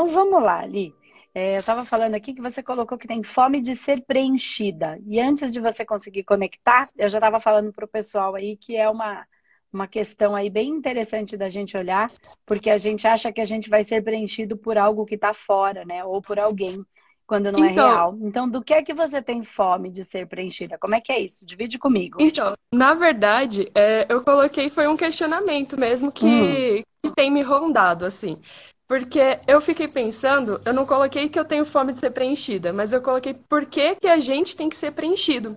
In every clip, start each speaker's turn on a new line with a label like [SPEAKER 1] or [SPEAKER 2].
[SPEAKER 1] Então vamos lá, Li. É, eu estava falando aqui que você colocou que tem fome de ser preenchida. E antes de você conseguir conectar, eu já estava falando para o pessoal aí que é uma, uma questão aí bem interessante da gente olhar, porque a gente acha que a gente vai ser preenchido por algo que está fora, né? Ou por alguém, quando não é então, é real. Então, do que é que você tem fome de ser preenchida? Como é que é isso? Divide comigo.
[SPEAKER 2] Então, na verdade, é, eu coloquei foi um questionamento mesmo que, hum. que tem me rondado, assim. Porque eu fiquei pensando, eu não coloquei que eu tenho fome de ser preenchida, mas eu coloquei por que, que a gente tem que ser preenchido.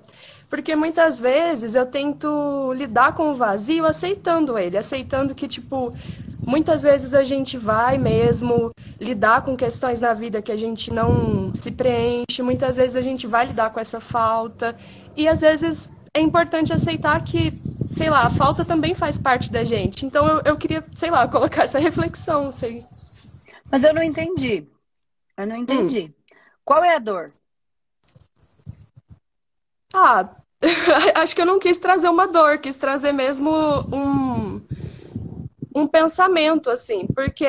[SPEAKER 2] Porque muitas vezes eu tento lidar com o vazio aceitando ele, aceitando que, tipo, muitas vezes a gente vai mesmo lidar com questões na vida que a gente não se preenche, muitas vezes a gente vai lidar com essa falta, e às vezes é importante aceitar que, sei lá, a falta também faz parte da gente. Então eu, eu queria, sei lá, colocar essa reflexão, sei.
[SPEAKER 1] Mas eu não entendi. Eu não entendi. Hum. Qual é a dor?
[SPEAKER 2] Ah, acho que eu não quis trazer uma dor, quis trazer mesmo um, um pensamento, assim, porque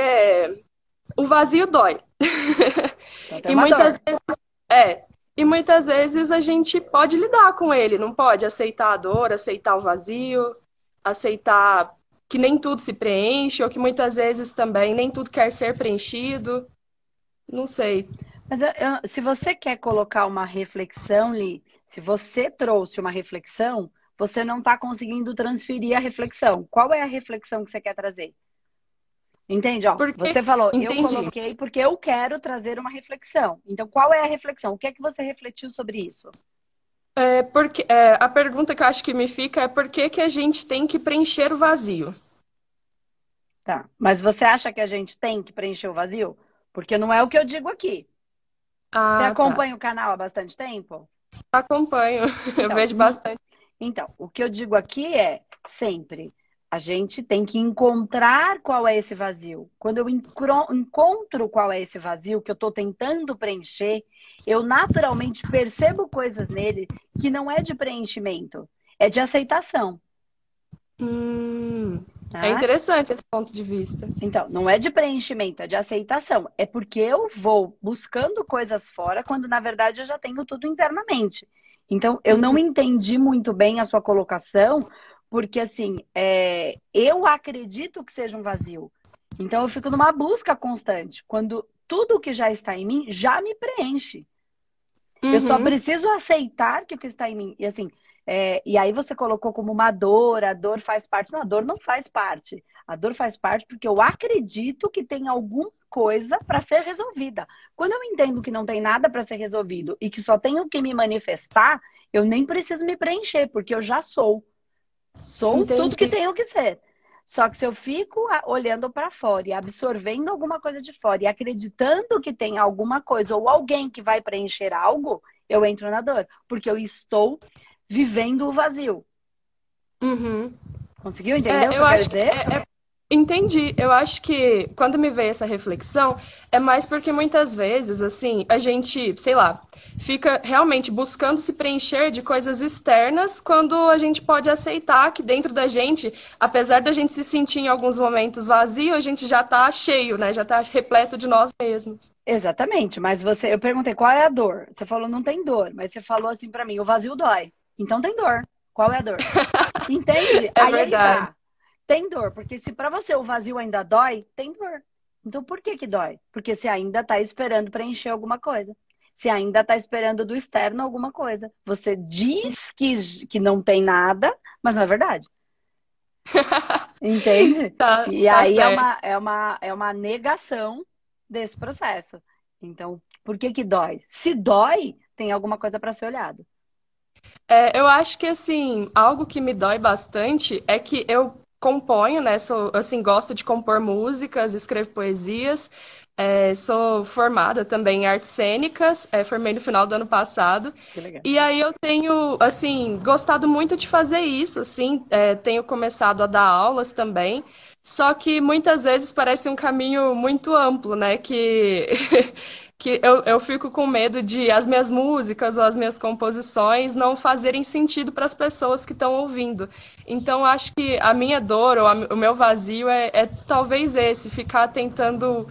[SPEAKER 2] o vazio dói. Então e muitas dor. vezes. É. E muitas vezes a gente pode lidar com ele, não pode aceitar a dor, aceitar o vazio, aceitar que nem tudo se preenche, ou que muitas vezes também nem tudo quer ser preenchido. Não sei.
[SPEAKER 1] Mas eu, eu, se você quer colocar uma reflexão, Li, se você trouxe uma reflexão, você não está conseguindo transferir a reflexão. Qual é a reflexão que você quer trazer? Entende? Ó, porque... Você falou, Entendi. eu coloquei porque eu quero trazer uma reflexão. Então, qual é a reflexão? O que é que você refletiu sobre isso?
[SPEAKER 2] É porque, é, a pergunta que eu acho que me fica é por que, que a gente tem que preencher o vazio?
[SPEAKER 1] Tá. Mas você acha que a gente tem que preencher o vazio? Porque não é o que eu digo aqui. Ah, você tá. acompanha tá. o canal há bastante tempo?
[SPEAKER 2] Acompanho, então, eu vejo bastante.
[SPEAKER 1] Então, o que eu digo aqui é sempre a gente tem que encontrar qual é esse vazio. Quando eu encontro qual é esse vazio que eu estou tentando preencher, eu naturalmente percebo coisas nele que não é de preenchimento, é de aceitação.
[SPEAKER 2] Hum, tá? É interessante esse ponto de vista.
[SPEAKER 1] Então, não é de preenchimento, é de aceitação. É porque eu vou buscando coisas fora quando na verdade eu já tenho tudo internamente. Então, eu não uhum. entendi muito bem a sua colocação, porque assim, é, eu acredito que seja um vazio. Então eu fico numa busca constante. Quando tudo que já está em mim já me preenche. Uhum. Eu só uhum. preciso aceitar que o que está em mim. E assim, é, e aí você colocou como uma dor, a dor faz parte. Não, a dor não faz parte. A dor faz parte porque eu acredito que tem alguma coisa para ser resolvida. Quando eu entendo que não tem nada para ser resolvido e que só tenho que me manifestar, eu nem preciso me preencher, porque eu já sou. Sou Entendi. tudo que tenho que ser. Só que se eu fico olhando para fora e absorvendo alguma coisa de fora e acreditando que tem alguma coisa ou alguém que vai preencher algo, eu entro na dor. Porque eu estou vivendo o vazio.
[SPEAKER 2] Uhum.
[SPEAKER 1] Conseguiu entender é, o que eu, eu quero dizer?
[SPEAKER 2] Que é, é Entendi. Eu acho que quando me veio essa reflexão, é mais porque muitas vezes, assim, a gente, sei lá, fica realmente buscando se preencher de coisas externas quando a gente pode aceitar que dentro da gente, apesar da gente se sentir em alguns momentos vazio, a gente já tá cheio, né? Já tá repleto de nós mesmos.
[SPEAKER 1] Exatamente. Mas você, eu perguntei qual é a dor. Você falou não tem dor, mas você falou assim para mim, o vazio dói. Então tem dor. Qual é a dor? Entende?
[SPEAKER 2] É Aí verdade. Tá
[SPEAKER 1] tem dor. Porque se para você o vazio ainda dói, tem dor. Então por que que dói? Porque você ainda está esperando preencher alguma coisa. Você ainda está esperando do externo alguma coisa. Você diz que, que não tem nada, mas não é verdade. Entende?
[SPEAKER 2] tá,
[SPEAKER 1] e
[SPEAKER 2] tá
[SPEAKER 1] aí é uma, é, uma, é uma negação desse processo. Então, por que que dói? Se dói, tem alguma coisa para ser olhado.
[SPEAKER 2] É, eu acho que, assim, algo que me dói bastante é que eu componho, né? Sou, assim, gosto de compor músicas, escrevo poesias. É, sou formada também em artes cênicas, é, formei no final do ano passado. E aí eu tenho, assim, gostado muito de fazer isso, assim, é, tenho começado a dar aulas também. Só que muitas vezes parece um caminho muito amplo, né? Que que eu, eu fico com medo de as minhas músicas ou as minhas composições não fazerem sentido para as pessoas que estão ouvindo. Então, acho que a minha dor ou a, o meu vazio é, é talvez esse, ficar tentando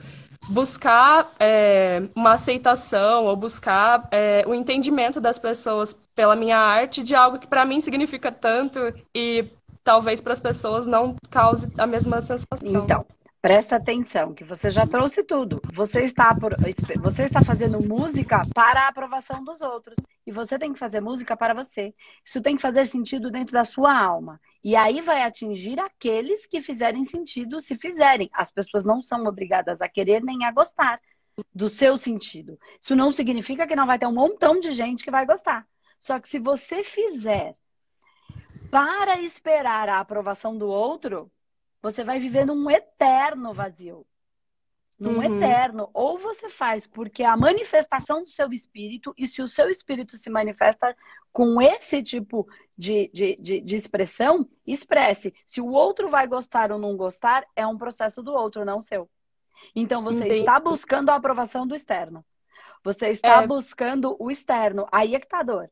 [SPEAKER 2] buscar é, uma aceitação ou buscar é, o entendimento das pessoas pela minha arte de algo que para mim significa tanto e talvez para as pessoas não cause a mesma sensação.
[SPEAKER 1] Então, presta atenção, que você já trouxe tudo. Você está, por, você está fazendo música para a aprovação dos outros. E você tem que fazer música para você. Isso tem que fazer sentido dentro da sua alma. E aí vai atingir aqueles que fizerem sentido, se fizerem. As pessoas não são obrigadas a querer nem a gostar do seu sentido. Isso não significa que não vai ter um montão de gente que vai gostar. Só que se você fizer para esperar a aprovação do outro, você vai viver num eterno vazio. Num uhum. eterno. Ou você faz porque é a manifestação do seu espírito, e se o seu espírito se manifesta com esse tipo de, de, de, de expressão, expresse. Se o outro vai gostar ou não gostar, é um processo do outro, não seu. Então você Entendi. está buscando a aprovação do externo. Você está é... buscando o externo. Aí é que tá a dor.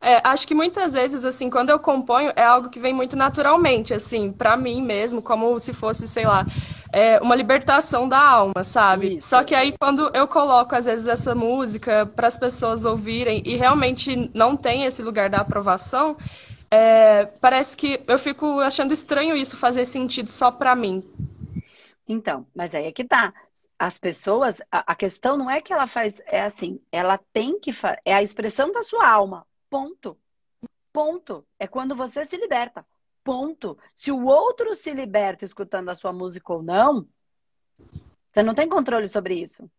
[SPEAKER 2] É, acho que muitas vezes, assim, quando eu componho, é algo que vem muito naturalmente, assim, para mim mesmo, como se fosse, sei lá, é, uma libertação da alma, sabe? Isso. Só que aí, quando eu coloco, às vezes, essa música para as pessoas ouvirem e realmente não tem esse lugar da aprovação, é, parece que eu fico achando estranho isso fazer sentido só para mim.
[SPEAKER 1] Então, mas aí é que tá as pessoas, a, questão não é que ela faz, é assim, ela tem que fazer, é a expressão da sua alma. Ponto. Ponto. É quando você se liberta. Ponto. Se o outro se liberta escutando a sua música ou não, você não tem controle sobre isso.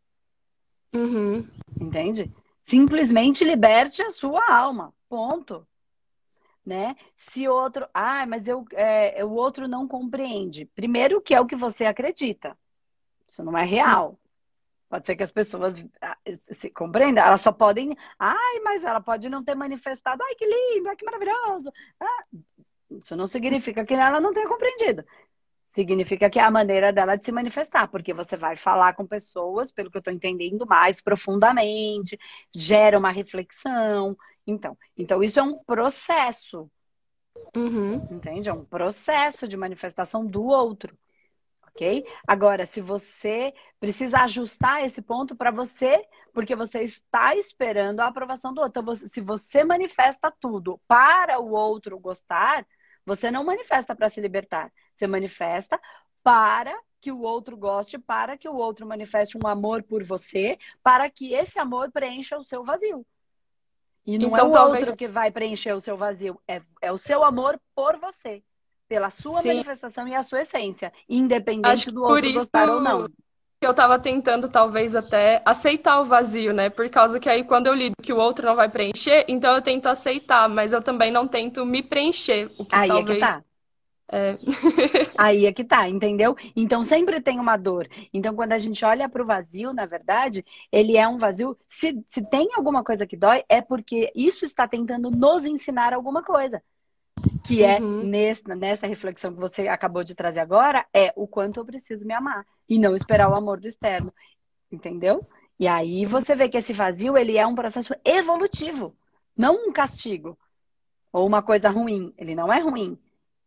[SPEAKER 2] Uhum.
[SPEAKER 1] Entende? Simplesmente liberte a sua alma. Ponto. Né? Se outro, ah, mas eu, é, o outro não compreende. Primeiro, que é o que você acredita. Isso não é real. Pode ser que as pessoas ah, se compreendam, elas só podem. Ai, mas ela pode não ter manifestado. Ai, que lindo, ai, que maravilhoso. Ah, isso não significa que ela não tenha compreendido. Significa que é a maneira dela de se manifestar, porque você vai falar com pessoas, pelo que eu estou entendendo, mais profundamente, gera uma reflexão. Então, então isso é um processo.
[SPEAKER 2] Uhum.
[SPEAKER 1] Entende? É um processo de manifestação do outro ok? Agora, se você precisa ajustar esse ponto para você, porque você está esperando a aprovação do outro. Então, se você manifesta tudo para o outro gostar, você não manifesta para se libertar. Você manifesta para que o outro goste, para que o outro manifeste um amor por você, para que esse amor preencha o seu vazio. E não então, é o talvez... outro que vai preencher o seu vazio, é, é o seu amor por você pela sua Sim. manifestação e a sua essência, independente do outro gostar ou não.
[SPEAKER 2] Eu tava tentando, talvez, até aceitar o vazio, né? Por causa que aí, quando eu lido que o outro não vai preencher, então eu tento aceitar, mas eu também não tento me preencher. O que
[SPEAKER 1] aí
[SPEAKER 2] talvez...
[SPEAKER 1] é que tá. É. Aí é que tá, entendeu? Então sempre tem uma dor. Então quando a gente olha para o vazio, na verdade, ele é um vazio. Se, se tem alguma coisa que dói, é porque isso está tentando nos ensinar alguma coisa que é uhum. nesse, nessa reflexão que você acabou de trazer agora, é o quanto eu preciso me amar e não esperar o amor do externo, entendeu? E aí você vê que esse vazio ele é um processo evolutivo, não um castigo ou uma coisa ruim. Ele não é ruim.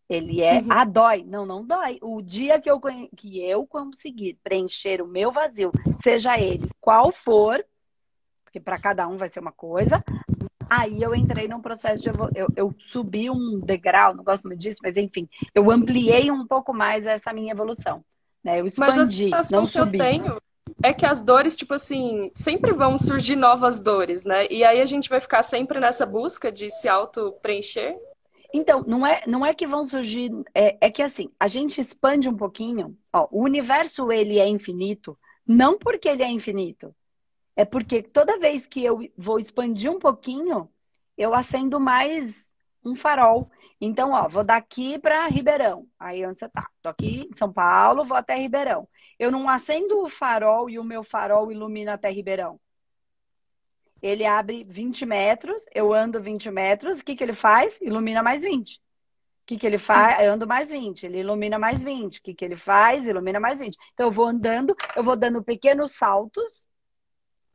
[SPEAKER 1] Ele é, uhum. ah, dói. Não, não dói. O dia que eu, que eu conseguir preencher o meu vazio, seja ele qual for, porque para cada um vai ser uma coisa, Aí eu entrei num processo de eu, eu subi um degrau, não gosto muito disso, mas enfim, eu ampliei um pouco mais essa minha evolução. Né? Eu expandi, mas a não subi.
[SPEAKER 2] Que eu tenho é que as dores, tipo assim, sempre vão surgir novas dores, né? E aí a gente vai ficar sempre nessa busca de se auto-preencher.
[SPEAKER 1] Então, não é, não é que vão surgir. É, é que assim, a gente expande um pouquinho. Ó, o universo, ele é infinito, não porque ele é infinito, é porque toda vez que eu vou expandir um pouquinho, eu acendo mais um farol. Então, ó, vou daqui para Ribeirão. Aí onde você tá? Tô aqui em São Paulo, vou até Ribeirão. Eu não acendo o farol e o meu farol ilumina até Ribeirão. Ele abre 20 metros, eu ando 20 metros, o que, que ele faz? Ilumina mais 20. O que, que ele faz? Eu ando mais 20, ele ilumina mais 20. O que, que ele faz? Ilumina mais 20. Então, eu vou andando, eu vou dando pequenos saltos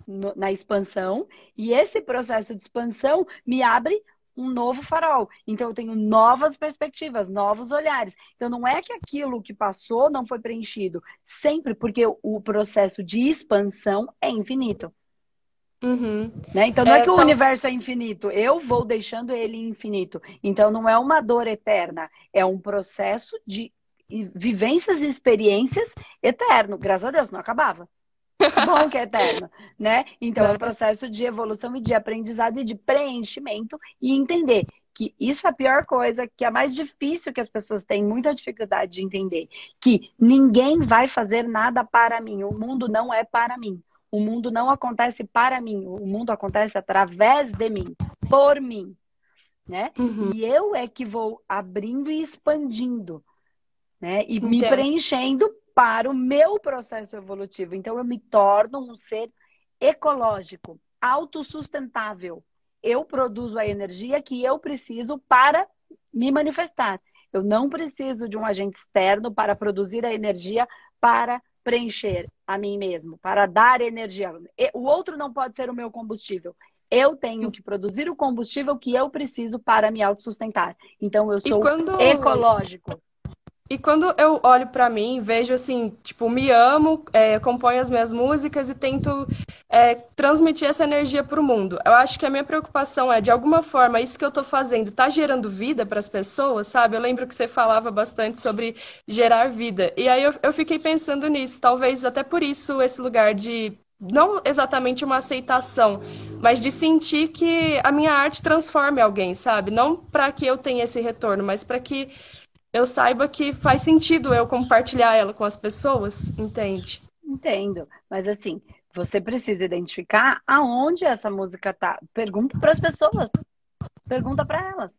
[SPEAKER 1] no, na expansão, e esse processo de expansão me abre um novo farol. Então eu tenho novas perspectivas, novos olhares. Então não é que aquilo que passou não foi preenchido, sempre porque o processo de expansão é infinito.
[SPEAKER 2] Uhum.
[SPEAKER 1] Né? Então não é, é que o universo é infinito, eu vou deixando ele infinito. Então não é uma dor eterna, é um processo de vivências e experiências eterno. Graças a Deus, não acabava. Bom que é eterno, né? Então é um processo de evolução e de aprendizado e de preenchimento e entender que isso é a pior coisa, que é mais difícil que as pessoas têm muita dificuldade de entender, que ninguém vai fazer nada para mim, o mundo não é para mim. O mundo não acontece para mim, o mundo acontece através de mim, por mim, né? Uhum. E eu é que vou abrindo e expandindo, né? E me preenchendo para o meu processo evolutivo. Então eu me torno um ser ecológico, autossustentável. Eu produzo a energia que eu preciso para me manifestar. Eu não preciso de um agente externo para produzir a energia para preencher a mim mesmo, para dar energia. O outro não pode ser o meu combustível. Eu tenho que produzir o combustível que eu preciso para me autossustentar. Então eu sou quando... ecológico.
[SPEAKER 2] E quando eu olho para mim, vejo assim, tipo, me amo, é, componho as minhas músicas e tento é, transmitir essa energia para o mundo. Eu acho que a minha preocupação é, de alguma forma, isso que eu estou fazendo está gerando vida para as pessoas, sabe? Eu lembro que você falava bastante sobre gerar vida. E aí eu, eu fiquei pensando nisso, talvez até por isso esse lugar de não exatamente uma aceitação, mas de sentir que a minha arte transforme alguém, sabe? Não para que eu tenha esse retorno, mas para que eu saiba que faz sentido eu compartilhar ela com as pessoas, entende?
[SPEAKER 1] Entendo, mas assim, você precisa identificar aonde essa música tá. Pergunta para as pessoas. Pergunta para elas.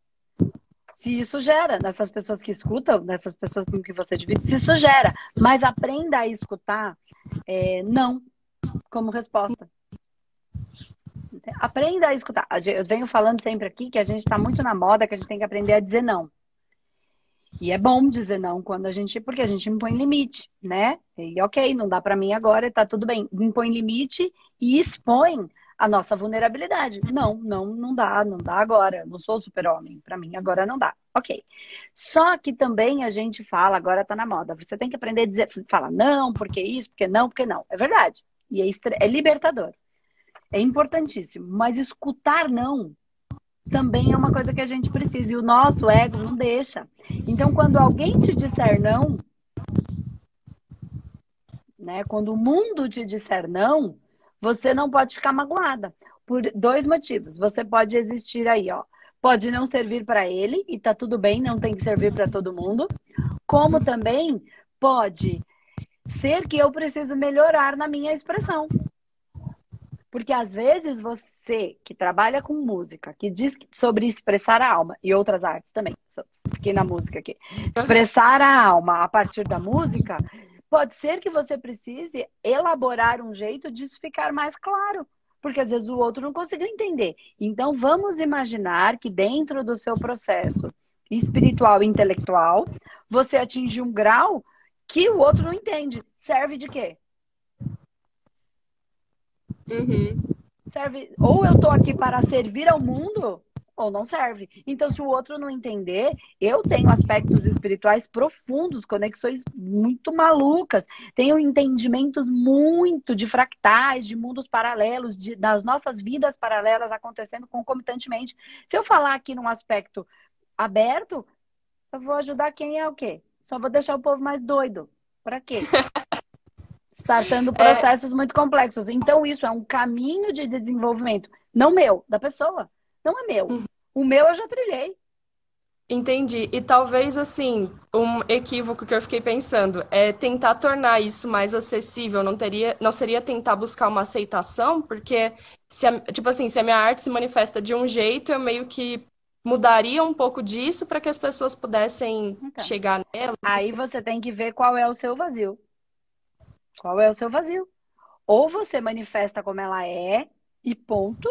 [SPEAKER 1] Se isso gera nessas pessoas que escutam, nessas pessoas com que você divide, se isso gera. Mas aprenda a escutar é, não como resposta. Aprenda a escutar. Eu venho falando sempre aqui que a gente está muito na moda, que a gente tem que aprender a dizer não. E é bom dizer não quando a gente, porque a gente impõe limite, né? E ok, não dá para mim agora, tá tudo bem. Impõe limite e expõe a nossa vulnerabilidade. Não, não, não dá, não dá agora. Não sou super-homem, para mim agora não dá. Ok. Só que também a gente fala, agora tá na moda. Você tem que aprender a dizer, fala não, porque isso, porque não, porque não. É verdade. E é, é libertador. É importantíssimo. Mas escutar não também é uma coisa que a gente precisa. E o nosso ego não deixa. Então, quando alguém te disser não, né? Quando o mundo te disser não, você não pode ficar magoada. Por dois motivos. Você pode existir aí, ó. Pode não servir para ele, e tá tudo bem, não tem que servir para todo mundo. Como também pode ser que eu preciso melhorar na minha expressão. Porque às vezes você você que trabalha com música, que diz sobre expressar a alma e outras artes também, fiquei na música aqui. Expressar a alma a partir da música, pode ser que você precise elaborar um jeito de isso ficar mais claro, porque às vezes o outro não conseguiu entender. Então vamos imaginar que dentro do seu processo espiritual e intelectual, você atinge um grau que o outro não entende. Serve de quê?
[SPEAKER 2] Uhum
[SPEAKER 1] serve. Ou eu tô aqui para servir ao mundo, ou não serve. Então, se o outro não entender, eu tenho aspectos espirituais profundos, conexões muito malucas, tenho entendimentos muito de fractais, de mundos paralelos, de, das nossas vidas paralelas acontecendo concomitantemente. Se eu falar aqui num aspecto aberto, eu vou ajudar quem é o quê? Só vou deixar o povo mais doido. Para quê? startando é. processos é... muito complexos. Então, isso é um caminho de desenvolvimento, não meu, da pessoa. Não é meu. Uhum. O meu eu já trilhei.
[SPEAKER 2] Entendi. E talvez, assim, um equívoco que eu fiquei pensando é tentar tornar isso mais acessível. Não teria, não seria tentar buscar uma aceitação, porque, se a, tipo assim, se a minha arte se manifesta de um jeito, eu meio que mudaria um pouco disso para que as pessoas pudessem então, chegar nela.
[SPEAKER 1] Aí assim. você tem que ver qual é o seu vazio. Qual é o seu vazio? Ou você manifesta como ela é e ponto.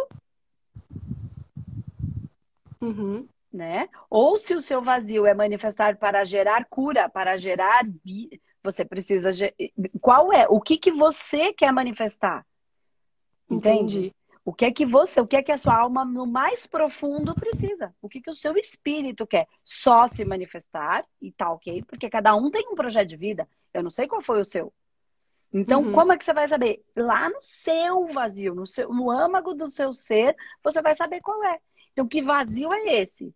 [SPEAKER 2] Uhum.
[SPEAKER 1] Né? Ou se o seu vazio é manifestar para gerar cura, para gerar você precisa. Qual é? O que, que você quer manifestar? Entende? Entendi. O que é que você, o que é que a sua alma no mais profundo precisa? O que, que o seu espírito quer? Só se manifestar e tá ok? Porque cada um tem um projeto de vida. Eu não sei qual foi o seu. Então, uhum. como é que você vai saber? Lá no seu vazio, no, seu, no âmago do seu ser, você vai saber qual é. Então, que vazio é esse?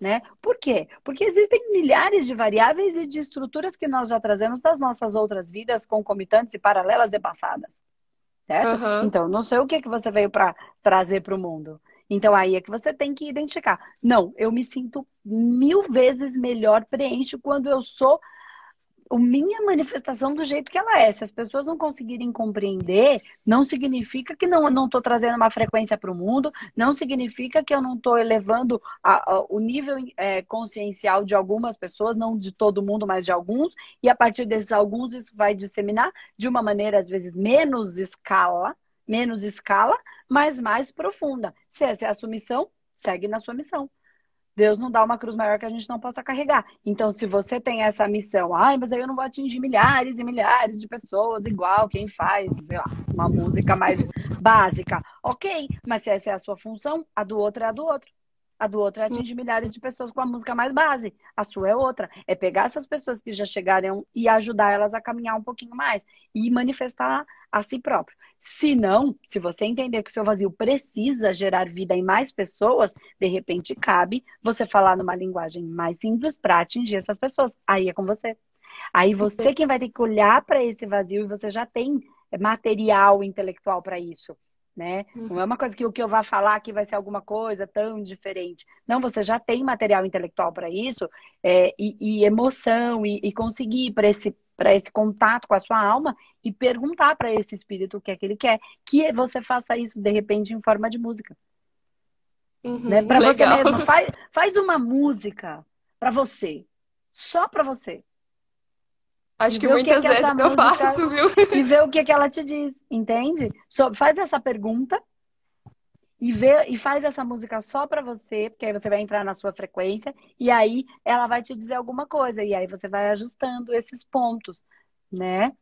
[SPEAKER 1] Né? Por quê? Porque existem milhares de variáveis e de estruturas que nós já trazemos das nossas outras vidas concomitantes e paralelas e passadas certo? Uhum. Então, não sei o que, que você veio para trazer para o mundo. Então, aí é que você tem que identificar. Não, eu me sinto mil vezes melhor preenche quando eu sou a minha manifestação do jeito que ela é. Se as pessoas não conseguirem compreender, não significa que não estou trazendo uma frequência para o mundo, não significa que eu não estou elevando a, a, o nível é, consciencial de algumas pessoas, não de todo mundo, mas de alguns, e a partir desses alguns isso vai disseminar de uma maneira, às vezes, menos escala, menos escala, mas mais profunda. Se essa é a sua missão, segue na sua missão. Deus não dá uma cruz maior que a gente não possa carregar. Então, se você tem essa missão, ai, mas aí eu não vou atingir milhares e milhares de pessoas igual quem faz, sei lá, uma música mais básica. Ok, mas se essa é a sua função, a do outro é a do outro. A do outro é atingir milhares de pessoas com a música mais base. A sua é outra. É pegar essas pessoas que já chegaram e ajudar elas a caminhar um pouquinho mais e manifestar a si próprio. Se não, se você entender que o seu vazio precisa gerar vida em mais pessoas, de repente cabe você falar numa linguagem mais simples para atingir essas pessoas. Aí é com você. Aí você quem vai ter que olhar para esse vazio e você já tem material intelectual para isso né? Uhum. Não é uma coisa que o que eu vá falar aqui vai ser alguma coisa tão diferente. Não, você já tem material intelectual para isso é, e, e, emoção e, e conseguir para esse para esse contato com a sua alma e perguntar para esse espírito o que é que ele quer, que você faça isso de repente em forma de música. Uhum, né? Para você mesmo, faz, faz uma música para você, só para você.
[SPEAKER 2] Acho que muitas que vezes eu faço, viu?
[SPEAKER 1] E ver o que, que ela te diz, entende? So, faz essa pergunta e vê e faz essa música só para você, porque aí você vai entrar na sua frequência e aí ela vai te dizer alguma coisa e aí você vai ajustando esses pontos, né?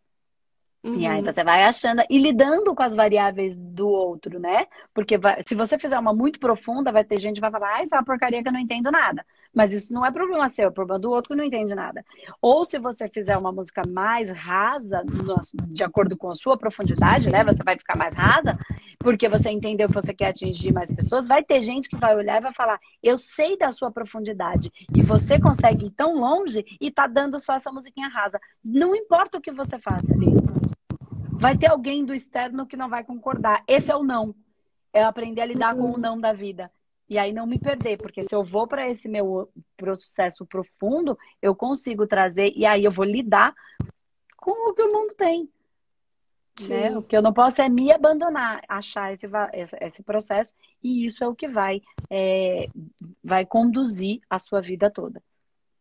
[SPEAKER 1] Uhum. E aí você vai achando e lidando com as variáveis do outro, né? Porque vai, se você fizer uma muito profunda, vai ter gente que vai falar, ah, isso é uma porcaria que eu não entendo nada. Mas isso não é problema seu, é problema do outro que não entende nada. Ou se você fizer uma música mais rasa, de acordo com a sua profundidade, né? Você vai ficar mais rasa, porque você entendeu que você quer atingir mais pessoas, vai ter gente que vai olhar e vai falar, eu sei da sua profundidade. E você consegue ir tão longe e tá dando só essa musiquinha rasa. Não importa o que você faça ali vai ter alguém do externo que não vai concordar. Esse é o não. É aprender a lidar com o não da vida. E aí não me perder, porque se eu vou para esse meu processo profundo, eu consigo trazer e aí eu vou lidar com o que o mundo tem. Né? O que eu não posso é me abandonar, achar esse, esse processo, e isso é o que vai, é, vai conduzir a sua vida toda.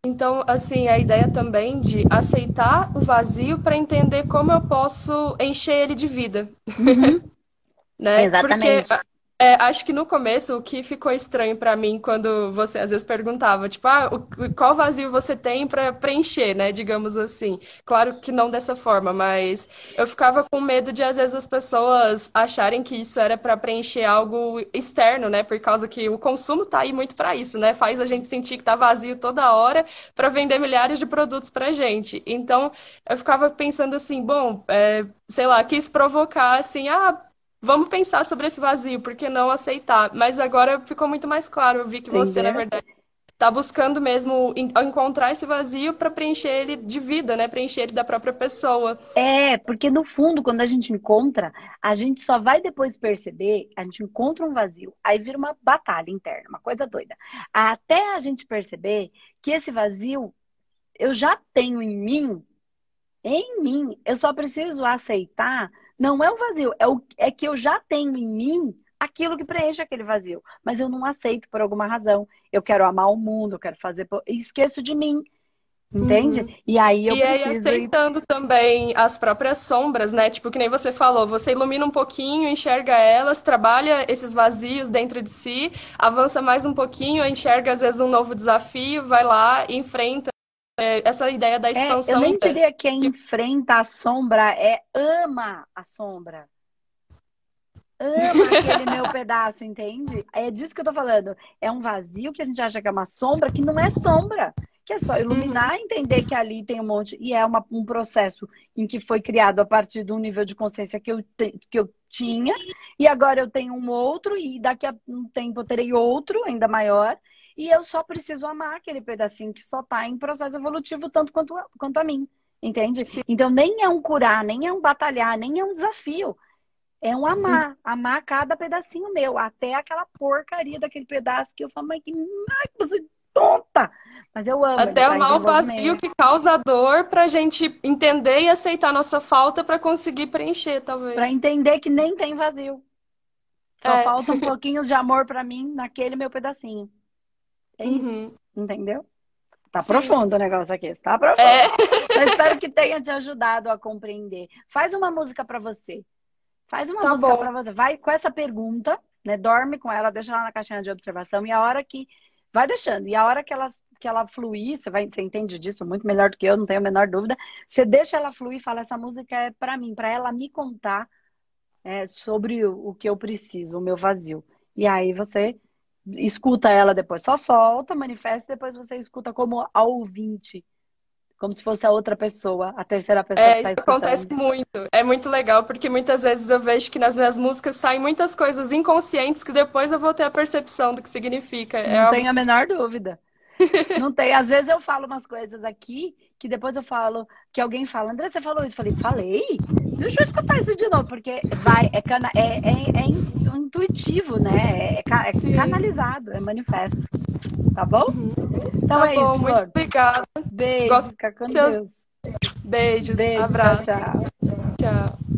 [SPEAKER 2] Então, assim, a ideia também de aceitar o vazio para entender como eu posso encher ele de vida.
[SPEAKER 1] Uhum. né?
[SPEAKER 2] Exatamente. Porque é, acho que no começo o que ficou estranho para mim quando você às vezes perguntava, tipo, ah, o, qual vazio você tem para preencher, né? Digamos assim. Claro que não dessa forma, mas eu ficava com medo de às vezes as pessoas acharem que isso era para preencher algo externo, né? Por causa que o consumo tá aí muito para isso, né? Faz a gente sentir que tá vazio toda hora para vender milhares de produtos pra gente. Então, eu ficava pensando assim, bom, é, sei lá, quis provocar assim, ah, vamos pensar sobre esse vazio, por que não aceitar? Mas agora ficou muito mais claro, eu vi que você, na verdade, está buscando mesmo encontrar esse vazio para preencher ele de vida, né? Preencher ele da própria pessoa.
[SPEAKER 1] É, porque no fundo, quando a gente encontra, a gente só vai depois perceber, a gente encontra um vazio, aí vira uma batalha interna, uma coisa doida. Até a gente perceber que esse vazio eu já tenho em mim, em mim, eu só preciso aceitar não é o vazio, é, o, é que eu já tenho em mim aquilo que preenche aquele vazio. Mas eu não aceito por alguma razão. Eu quero amar o mundo, eu quero fazer. E esqueço de mim. Entende? Uhum. E aí eu
[SPEAKER 2] e
[SPEAKER 1] preciso.
[SPEAKER 2] E aceitando também as próprias sombras, né? Tipo, que nem você falou, você ilumina um pouquinho, enxerga elas, trabalha esses vazios dentro de si, avança mais um pouquinho, enxerga às vezes um novo desafio, vai lá, enfrenta essa ideia da expansão.
[SPEAKER 1] É, eu nem diria que é enfrenta a sombra, é ama a sombra. ama aquele meu pedaço, entende? É disso que eu tô falando. É um vazio que a gente acha que é uma sombra, que não é sombra. Que é só iluminar e entender que ali tem um monte. E é uma, um processo em que foi criado a partir de um nível de consciência que eu, te, que eu tinha. E agora eu tenho um outro, e daqui a um tempo eu terei outro, ainda maior. E eu só preciso amar aquele pedacinho que só está em processo evolutivo, tanto quanto, quanto a mim. Entende? Sim. Então nem é um curar, nem é um batalhar, nem é um desafio. É um amar, uhum. amar cada pedacinho meu, até aquela porcaria daquele pedaço que eu falo, mas que coisa tonta! Mas eu amo.
[SPEAKER 2] Até amar o vazio que causa dor pra gente entender e aceitar nossa falta para conseguir preencher, talvez.
[SPEAKER 1] Pra entender que nem tem vazio. Só é. falta um pouquinho de amor para mim naquele meu pedacinho. É isso. Uhum. Entendeu? Tá Sim. profundo o negócio aqui, tá profundo. É. Eu espero que tenha te ajudado a compreender. Faz uma música para você. Faz uma tá música para você. Vai com essa pergunta, né? Dorme com ela, deixa ela na caixinha de observação e a hora que vai deixando. E a hora que ela que ela fluir, você vai, você entende disso muito melhor do que eu, não tenho a menor dúvida. Você deixa ela fluir, fala essa música é para mim, para ela me contar é, sobre o, o que eu preciso, o meu vazio. E aí você escuta ela depois, só solta, manifesta, depois você escuta como a ouvinte, como se fosse a outra pessoa, a terceira pessoa.
[SPEAKER 2] É, tá isso acontece muito. É muito legal, porque muitas vezes eu vejo que nas minhas músicas saem muitas coisas inconscientes que depois eu vou ter a percepção do que significa.
[SPEAKER 1] É Não é tenho algo... a menor dúvida. Não tem. Às vezes eu falo umas coisas aqui que depois eu falo, que alguém fala, André, você falou isso? Eu falei, falei? Deixa eu escutar isso de novo, porque vai, é, cana é, é, é intuitivo, né? É, é canalizado, é manifesto. Tá bom? Uhum.
[SPEAKER 2] Então tá é bom, isso. Muito obrigada.
[SPEAKER 1] Beijo, Gosto fica com seus... Deus.
[SPEAKER 2] Beijos, Beijo, abraço.
[SPEAKER 1] tchau. tchau. tchau.